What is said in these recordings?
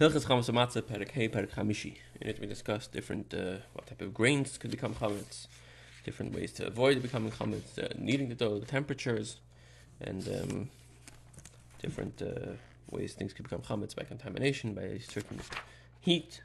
Hilchas Chametz Matzah, Hey, Hamishi. In it we discuss different, uh, what type of grains could become chametz, different ways to avoid becoming chametz, uh, kneading the dough, the temperatures, and um, different uh, ways things could become chametz by contamination, by certain heat,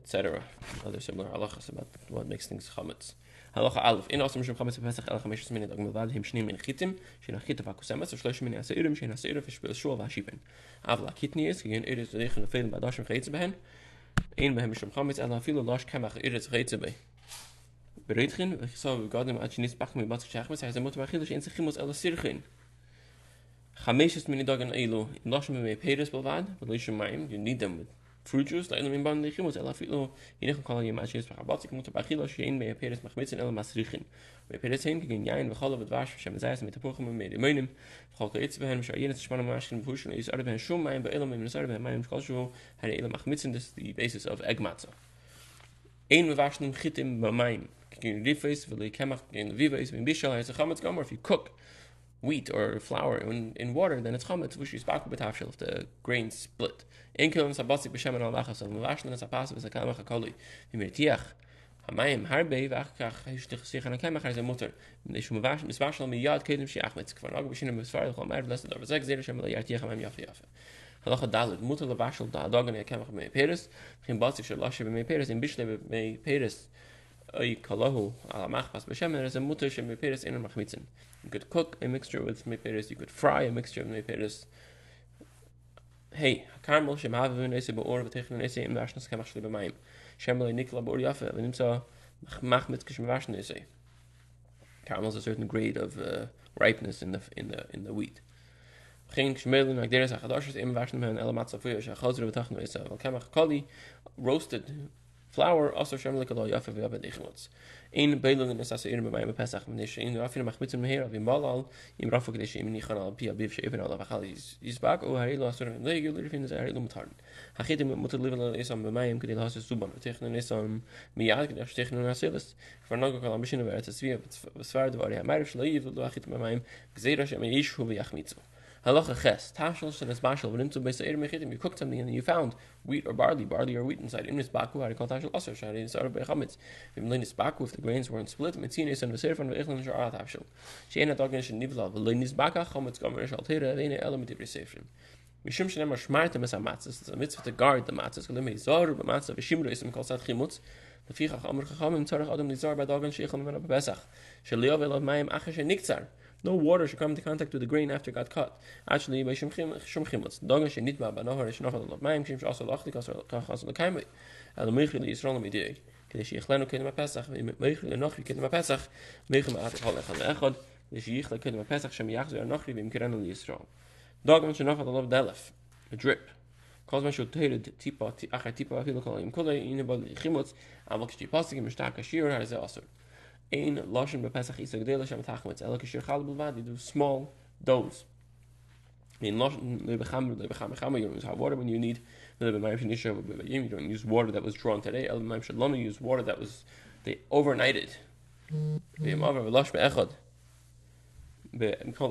etc. Other similar halachas about what makes things chametz. Halacha Aleph. In Osam Shum Chametz Pesach El Chamesh Minit Og Milvad Him Shneim Menechitim Shein Achita Vakusemes Shlosh Minei Aseirim Shein Aseirim Vishbel Shua Vashipen. Avla Kitnies Gein Eretz Reichen Lefeilim Badashim Chayitze Behen Ein Behem Shum Chametz Ela Filo Losh Kemach Eretz Chayitze Behen. Bereitchen Vechsav Gadim Ad Shinis Bach Mibat Shachmes Hazem Mot Vachidosh Ein Sechimus Ela Sirchen. Chamesh Minit Og An Eilu In Losh Mimei Peres Bilvad Velosh Mayim You need them with fruit juice la in ein we vas nim khit im mein gegen rifes vel kemach in viva is bin bishal has a chametz gomer if you cook wheat or flour in, in water, then it's chametz, which baku betafshel, if the grain split. In kilim sabasi b'shem al lachas, al muvashlan es apas v'es akalem achakoli, v'mirtiach, hamayim harbe, v'achkach, hishtich sich an akem achar ze mutter, v'nesh miyad kedim shi achmetz, kvar nagu b'shin misvar, l'chol mer, v'lesed ar v'zek zeder shem yartiach hamayim yafe yafe. Halacha dalit, mutter levashel da adogan akem achar mei peres, v'chim batzik shel lashe b'mei peres, in bishle b'mei peres, ay kalahu ala machpas b'shem, there is a mutter shem mei peres in machmitzin. You could cook a mixture with meperes. You could fry a mixture of meperes. Hey, karmel shem havavin ese beor v'techin ese im vashnas kemach shli b'mayim. Shem loy nikla b'or yafe v'nimtza machmitz kishem vashn ese. Karmel is a certain grade of uh, ripeness in the in the in the wheat. Geen shmelin like there is a chadash im vashn men elamatz afuyo shachazir v'tachnu ese. Vel kemach koli roasted flour also shem like a lo yafe v'yavet ichmutz. in beilungen is as in bei pesach mit nicht in afin mach mit zum her auf im malal im rafok des im ni khanal pia bif sheven ala vachal is is bak o hay lo asur le gul fin ze lo mutarn. Ha git mit mut level is am bei im kedel has suban technen is am mi ja der technen na seles for noch kal machine wer es wie was war der ja mer shleiv lo achit mit meinem gesehen dass ich hu wie ach mit so Halacha ches, tashel shen es bashel, when into besa erim mechitim, you cooked something and you found wheat or barley, barley or wheat inside, in this baku, how to call tashel aser, shari in sarab bechamitz. Vim lein is baku, if the grains weren't split, mitzin is an veserfan veichlin shar arat tashel. Shein at ogin shen nivla, v'lein is baka, chamitz gomer shal tera, vene element of resefrim. Mishum shenem shmartem es amatzes, it's a mitzvah to guard the matzes, kolim hei zor, b'matzah, v'shimro isim kol sat chimutz, לפיכך אמר חכמים צריך אדם לזהר בדוגן שיכל ממנו בפסח שליוב אליו מים אחר שנקצר no water should come into contact with the grain after it got cut. Actually, by shum chimutz, dogan she nitma ba nohar she nochal lot mayim shim also lachli kasar kachas le kaimai. El meichli li yisrael mi dig. Kede she yichlenu kede ma pesach, meichli nochli kede ma pesach, meichli ma al echad, de she yichle kede ma pesach shem yachzu er nochli vim kirenu li yisrael. Dogan she nochal lot delef, a drip. Kol man should teil tipa achar tipa afilu kol im kol in ba chimutz, amal kishti pasik im shtak ashir har ze asur. Ein loschen be pesach is gedele sham tag mit elke shir gal bvad du small dose in loschen le begam le begam gam you use water when you need. You don't use water that was drawn today. El maybe should lummy use water that was they overnighted. Be maver losh be echad. Be kol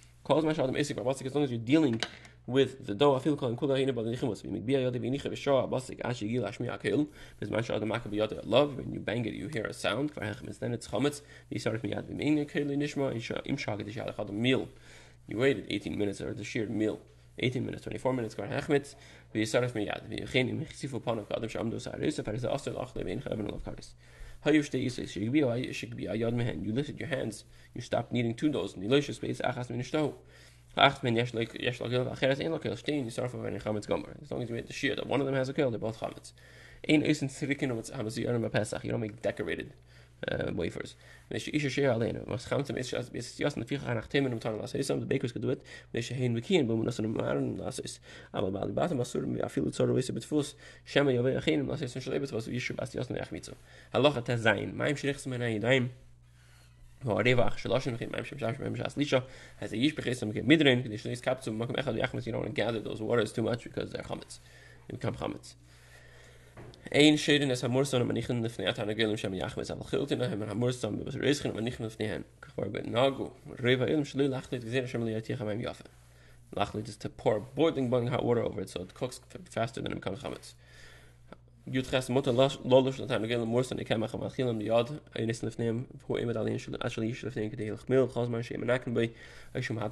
calls my shadam isik basik as long as you're dealing with the dough afil kol kula hina bal nikhmus bim biya yod bim nikhve shah basik ashi gil ashmi akel biz man shadam makab yod love when you bang it you hear a sound. For him then it's chametz he started me at bim in kel nishma im shagad shal khad meal you waited 18 minutes or the sheer meal 18 minutes 24 minutes gar hachmet at wie geen im khisifu panak adam sham do sa reise fer ze asel achle ben khaben of karis how you stay is should be a should be a yod mehen you lifted your hands. You stop needing two the delicious space achas min shto acht men yesh like yesh like acheres ein stehen you start when chametz gomer as long as you make the shear that one of them has a kill they're both chametz ein is in sirikin of pesach. You don't make decorated wafers mish ish shir alena was kommt zum ish as ist jasn vier nach themen um tan was is um de bakers could mish hein we bum bumen usen maren das ist aber bald bat was sur mir feel so ist a bit fuss Shema ja we keen was ist schon was ish was jasn nach mit so hallo hat er sein mein schlech zu meiner daim Ja, der war schon lassen mit meinem Schwarz shas Schwarz Licha. Also ich bin gestern mit drin, ich schließe Kap zum machen, ich habe die Achmed Gather those waters too much because they're comments. Im Kap comments. Ein schön es amur so man nicht in der fnat an gelm schem yach mit aber gilt in haben amur so was ist man nicht in der fnat war bei nago. Reva mal hier haben yaf lacht to pour boiling hot water over it so it cooks faster than it comes comments Jut gas mot a lolos dat han gelm morst ik kem gemacht gilm die jad ein is nef nem vor immer da in actually ich lef denke de gmil gas man shim naken bei. Ich schon hab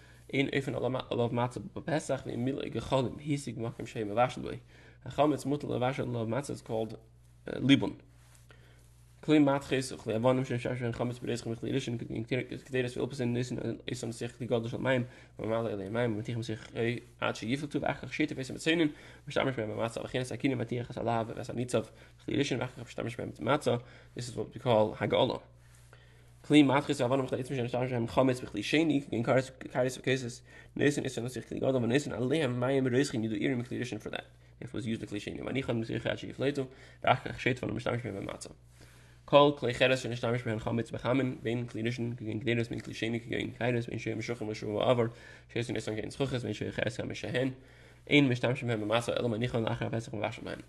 in even alav matzah b'pesach, v'im milay gecholim, hisig makim she'im avashel a chametz mutel a vasher lo matzah is called uh, libun. Kli matchis, ach le shem shasher en vil opesen nissen, is on sich li godosh al maim, ma male ele maim, ma tichem sich she yifel as alav, ves anitzov, lirishin, ach beshtamish me matzah, this is what we call hagala. Kli en chametz bechli sheni, in cases, you do irim for that. if was used the cliche mit mit klinischen gegen mit mit mit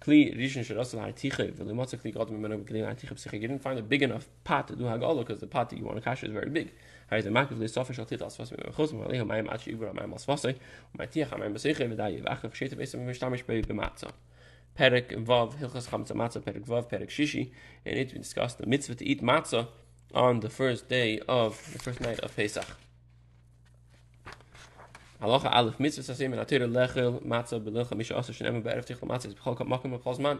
kli shel asl hay tikhe vel kli got mit meiner kleine tikhe sich didn't find a big enough pot to do hag all because the pot that you want to cash is very big mijn maatje over mijn mas was hij mijn tier gaan mijn bezig met dat je wacht verschieten wist met staan met bij maatza Perek vav hilchas chamza matzah perek vav perek shishi and it we discussed the mitzvah to eat matzah on the first day of the first night of Pesach. Halacha alef mitzvah sasim and atir lechel matzah belilcha misha asa shenem be'erev tichel matzah is b'chol makom b'chol zman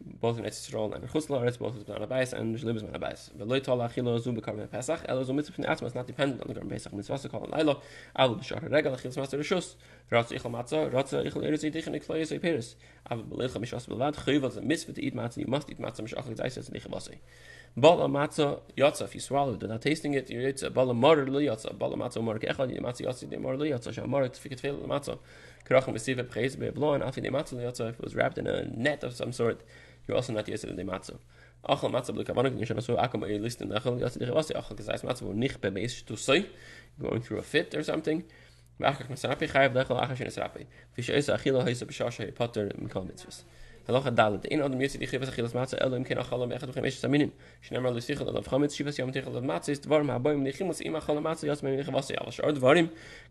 both in Israel and Chutz Laaretz, both is B'nai Abayis and Shlim is B'nai Abayis. V'loi tol achilo zu b'karben Pesach, elo zu mitzvah f'nei atzma, it's not dependent on the karben Pesach, mitzvah se kol an lailo, avu b'shar regel, achil s'master rishus, v'ratz ichel matzah, ratz ichel eretz yidich and ikloy yisay peris. Avu b'leilcha mishvas b'lvad, chayv al mitzvah to eat matzah, you must eat matzah mishachal g'zayis, it's nichavasei. Bala matzah yatsa, if you swallow it, not tasting it, you're yatsa. Bala mar li yatsa, bala matzah mar kechad, you matzah yatsa, you mar li yatsa, shah mar tifiket fel matzah. Krachim v'siv v'pcheiz be'ebloin, afi de matzah li yatsa, if it was wrapped in a net of some sort, you're also not yesed de matzo. Achel matzo blik avanik ni shana so akom a list in achel yased de was achel gezais matzo wo nicht be mes to say going through a fit or something. Khayf de achel achel shana sapi. Fi sheis achel heis be shashe potter הלוך הדלת, אין עוד מיוצי דיחי וסחיל את מצה, אלו אם כן אכל לו באחד וחמש סמינים, שנאמר לו שיחל עליו חמץ, שיבס יום תיכל עליו מצה, יש דבר מהבוים מניחים עושים אכל לו מצה, יוצא מניחה וסי, אבל שאור דברים,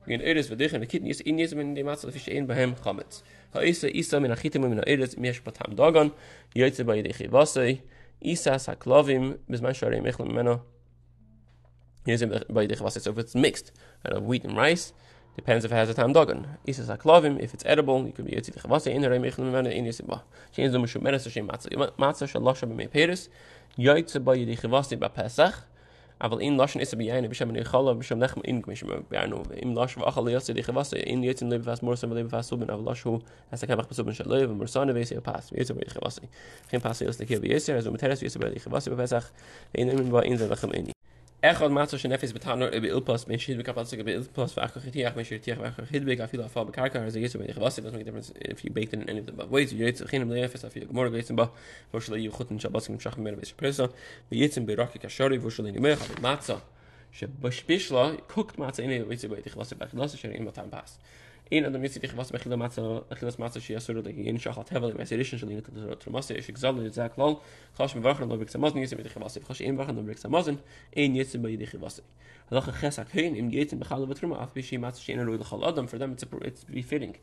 גן אירס ודיחן וקיט ניס, אין ניס מן די לפי שאין בהם חמץ. האיסה איסה מן החיתם ומן האירס, מי יש פתם דוגן, יוצא בי דיחי וסי, איסה סקלובים, בזמן שערים איכלו ממנו, יוצא בי דיחי וסי, so if it's mixed, out of wheat and rice, depends if it has a tam dogon isa sa klovim if it's edible you could be yitze khivase in re mechl meno in yitze ba shein zum shu menes shein matza matza shalosh be peres. Yitze bei de khivase ba pesach. Aber in bei eine bestimmt nicht halb bestimmt nicht in bei nur im war alle jetzt die gewasse in jetzt in leben fast more some leben fast so bin aber lasch ho es kann einfach so bin schon leben more sonne weiß ihr pass jetzt bei gewasse kein pass ist der hier wie ist Echad ilpas ilpas tiach doesn't make a difference if you baked it in any of the ways you ba yu in der mitzit ich was mechila matza mechila matza shi asur da in shachat hevel im esirishin shalin to to masse ich exal in zak lol khash me wachen ob ik samaz nis mit ich was khash in gal adam for them it's it's befitting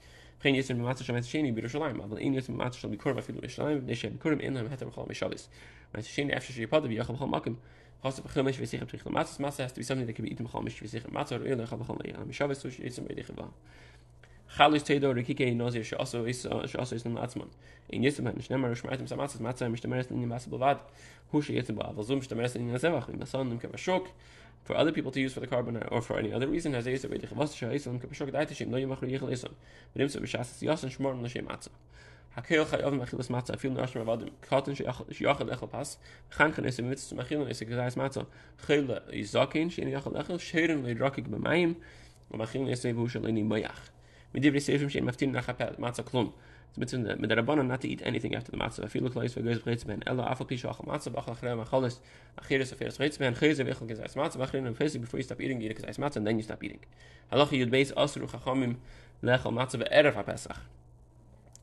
geen jetzt in matza shi matza shi in bi shalaim aber in jetzt shalaim de shi kurva in hem heter gal mi shalis. Matza shi after shi pad bi yakham makem Hast du bekommen, wie sich im Trichel Matzes Matzes, hast du wie something that can be eaten, wie sich im Matzes, oder ich habe bekommen, ich habe so jetzt in dich war. Chalis Tedo Rikike Nozir Shaso is Shaso is Natzman. In Yisum hat Shnemar Shmaitim Samatzes Matzah Mishtameres in Yimasa Bavad. Hu she Yitzim Ba Avazum Mishtameres in Yinazevach in Masan Nim Kavashok. For other people to use for the carbon or for any other reason, as they say, Vedich Avas Shah Yisum Kavashok Daitishim No Yimachru Yichel Yisum. V'nim So B'Shas Yasin Shmor L'Shem Matzah. Hakel Chayav Machilas Matzah Afil Nashim Avadim Katan Shiyachal Echel Pas Chanchen Esim Mitzvah Machilan Esik Gazayas Matzah Chayla Yizakin Shein Yachal Echel Sheirin Leidrakik B'Mayim ומאכילים יסב הוא של איני מויח. mit dir seifim shein klum. Mit mit der rabbanon not to eat anything after the ella afel pisha ach matza bach achrem khalas akhir so fers breits ben khize we khol gezais matza bach in face before you stop eating you gezais matza and then you stop eating. Yud beis erf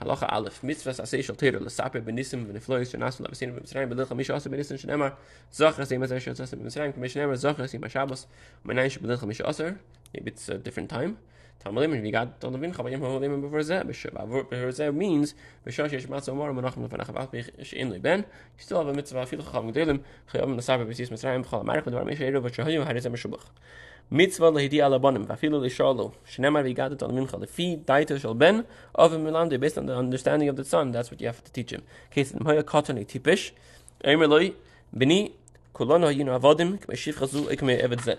halacha alef mitzvahs asay shel teir le sape benisim ben flois shel nasul abesin ben mitzrayim asa benisim shel emar zachar asay mazay shel asa ben mitzrayim kamish emar zachar asay mashabos menayin shel ben khamish maybe it's a different time Tamalim we got vin before zeh before zeh means b'shah shesh matzah omar menachem lefanach Liben, you still have a mitzvah afil chacham gedolim chayam nasabe b'sis mitzrayim b'dvar mitzvah lehidi shel ben of based on the understanding of the son that's what you have to teach him. Katan tipish eimer hayinu avodim chazu ekme evet zeh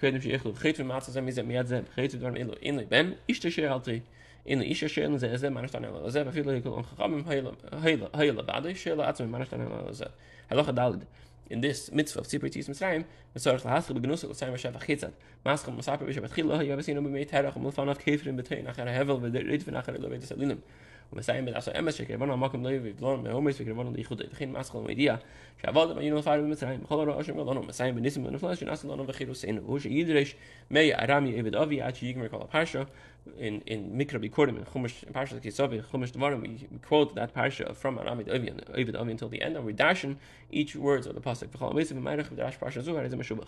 Zem Yizem Miyad Zem. Chetim Dvarm Elo. In Le Ben. Ishta Sheir Altri. in der isha shel ze ze man shtana la ze bafil le kol kham hayla hayla hayla ba'da shel atzm man shtana la ze halakha dalid in this mitzvah of Mitzrayim, in between, Achar Hevel ומסיים בלעשות אמס שקרבנו המקום לא יביא בלון מהומס וקרבנו לאיחוד וכן מסחל ומדיע שעבוד ביינו לפאר במצרים בכל הוראה אשר מלנו מסיים בניסים ונפלש שנעשה לנו וחירוסנו הוא שידרש מי ארמי עבד אבי עד שיגמר כל הפרשה in in Mikra Bikurim in Chumash Parsha Kisavi Chumash Devarim we, we quote that parsha from Aram Avi Avi Avi until the end and we dash in each words of the pasuk V'chol Mitzvah V'Meirach V'Dash Parsha Zuhar is a Meshubach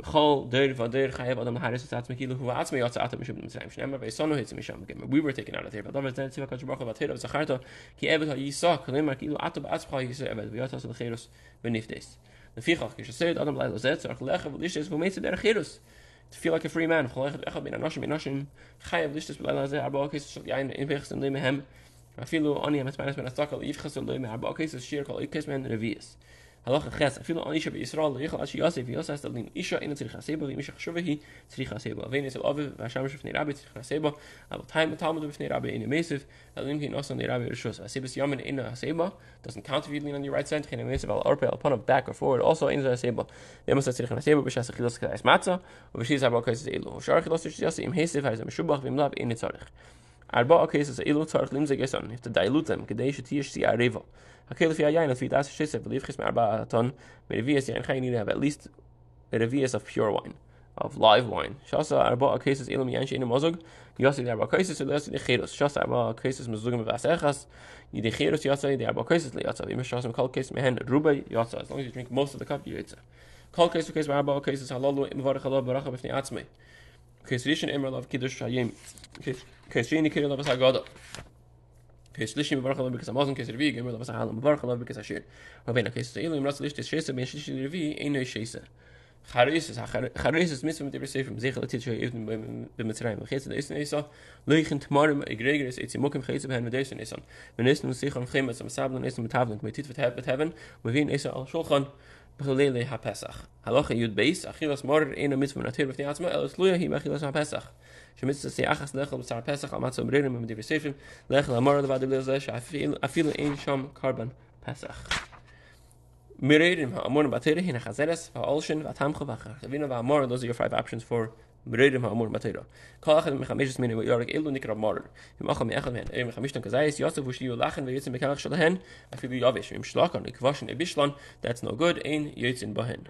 We were taken out of there, then Ki Evet Kilu Evet, V'nifdes. Lefichach, Adam Lai Lozet, Lecha V'lishes V'meitze Der To feel like a free man, Echad Anoshim B'lai Lazeh, Arba Okes Shal Afilu Oni Ben Yivchas Arba Okes Shir Kol Ikes Men Revias. Halacha ches, afilu an isha b'Yisrael, leichel ashi yasef, yasef estalin isha ina tzrich haseba, v'im isha chshuvahi, tzrich haseba. Avein esel aviv, v'asham shifnei rabbi, tzrich haseba, aber time talmud b'fnei rabbi in emesiv, elim kin also nei rabbi rishus. Hasebas yamin ina haseba, doesn't count if you lean on your right side, chen emesiv al arpe, al panav back or forward, also in haseba. V'emas tzrich haseba, b'shas achilas kais matzah, v'shis haba kais elu. Shar achilas tzrich im hesiv, ha'izam meshubach, v'im lav in tzarich. Arba cases elu tzarich geson, if to dilute them, kedei shetish si areva. Hakel fi ayin, if he does shise, believe chis me'arba aton, me'revias yain chayin need to have at least a revias of pure wine, of live wine. Shasa arba cases elu miyan shein mozog, yasi the arba cases, yasi the cheros. Shasa arba cases v'asechas, yidi cheros yasa, the arba cases li yasa. V'im shasa kol case mehen ruba yasa. As long as you drink most of the cup, you yitza. Kol case case arba cases halalu imvarach halav baracha b'fnei atzmei. Case rishon emra lav kiddush hayim. Case sheni lav asagada. Case lishim b'barach lav because amazon case revi gemra lav asahalam b'barach lav because ashir. Rabbeinu case seilim ras lish tes shesa ben shishi revi ein no shesa. Charis is charis is mitzvah mit sefer mit zechel tit shoy even bim mitzrayim. Case the is nesa leichen tmarim egreger is etzi mokem case ben mit desen is on. Wenn es nu sich am chem as am sabon is mit tavlen mit tit vet heaven. Is al shulchan those are your five options for Bereidim ha'amur matayra. Kol achad mechamishes minu yorek ilu nikra marer. Vim achad me'echad mehen. Eim mechamishtun kazayis yosef v'shniyu lachen v'yitzin bekalach shalahen afilu yavish. Vim shlakon ikvashin ebishlan. That's no good. Ein yitzin bahen.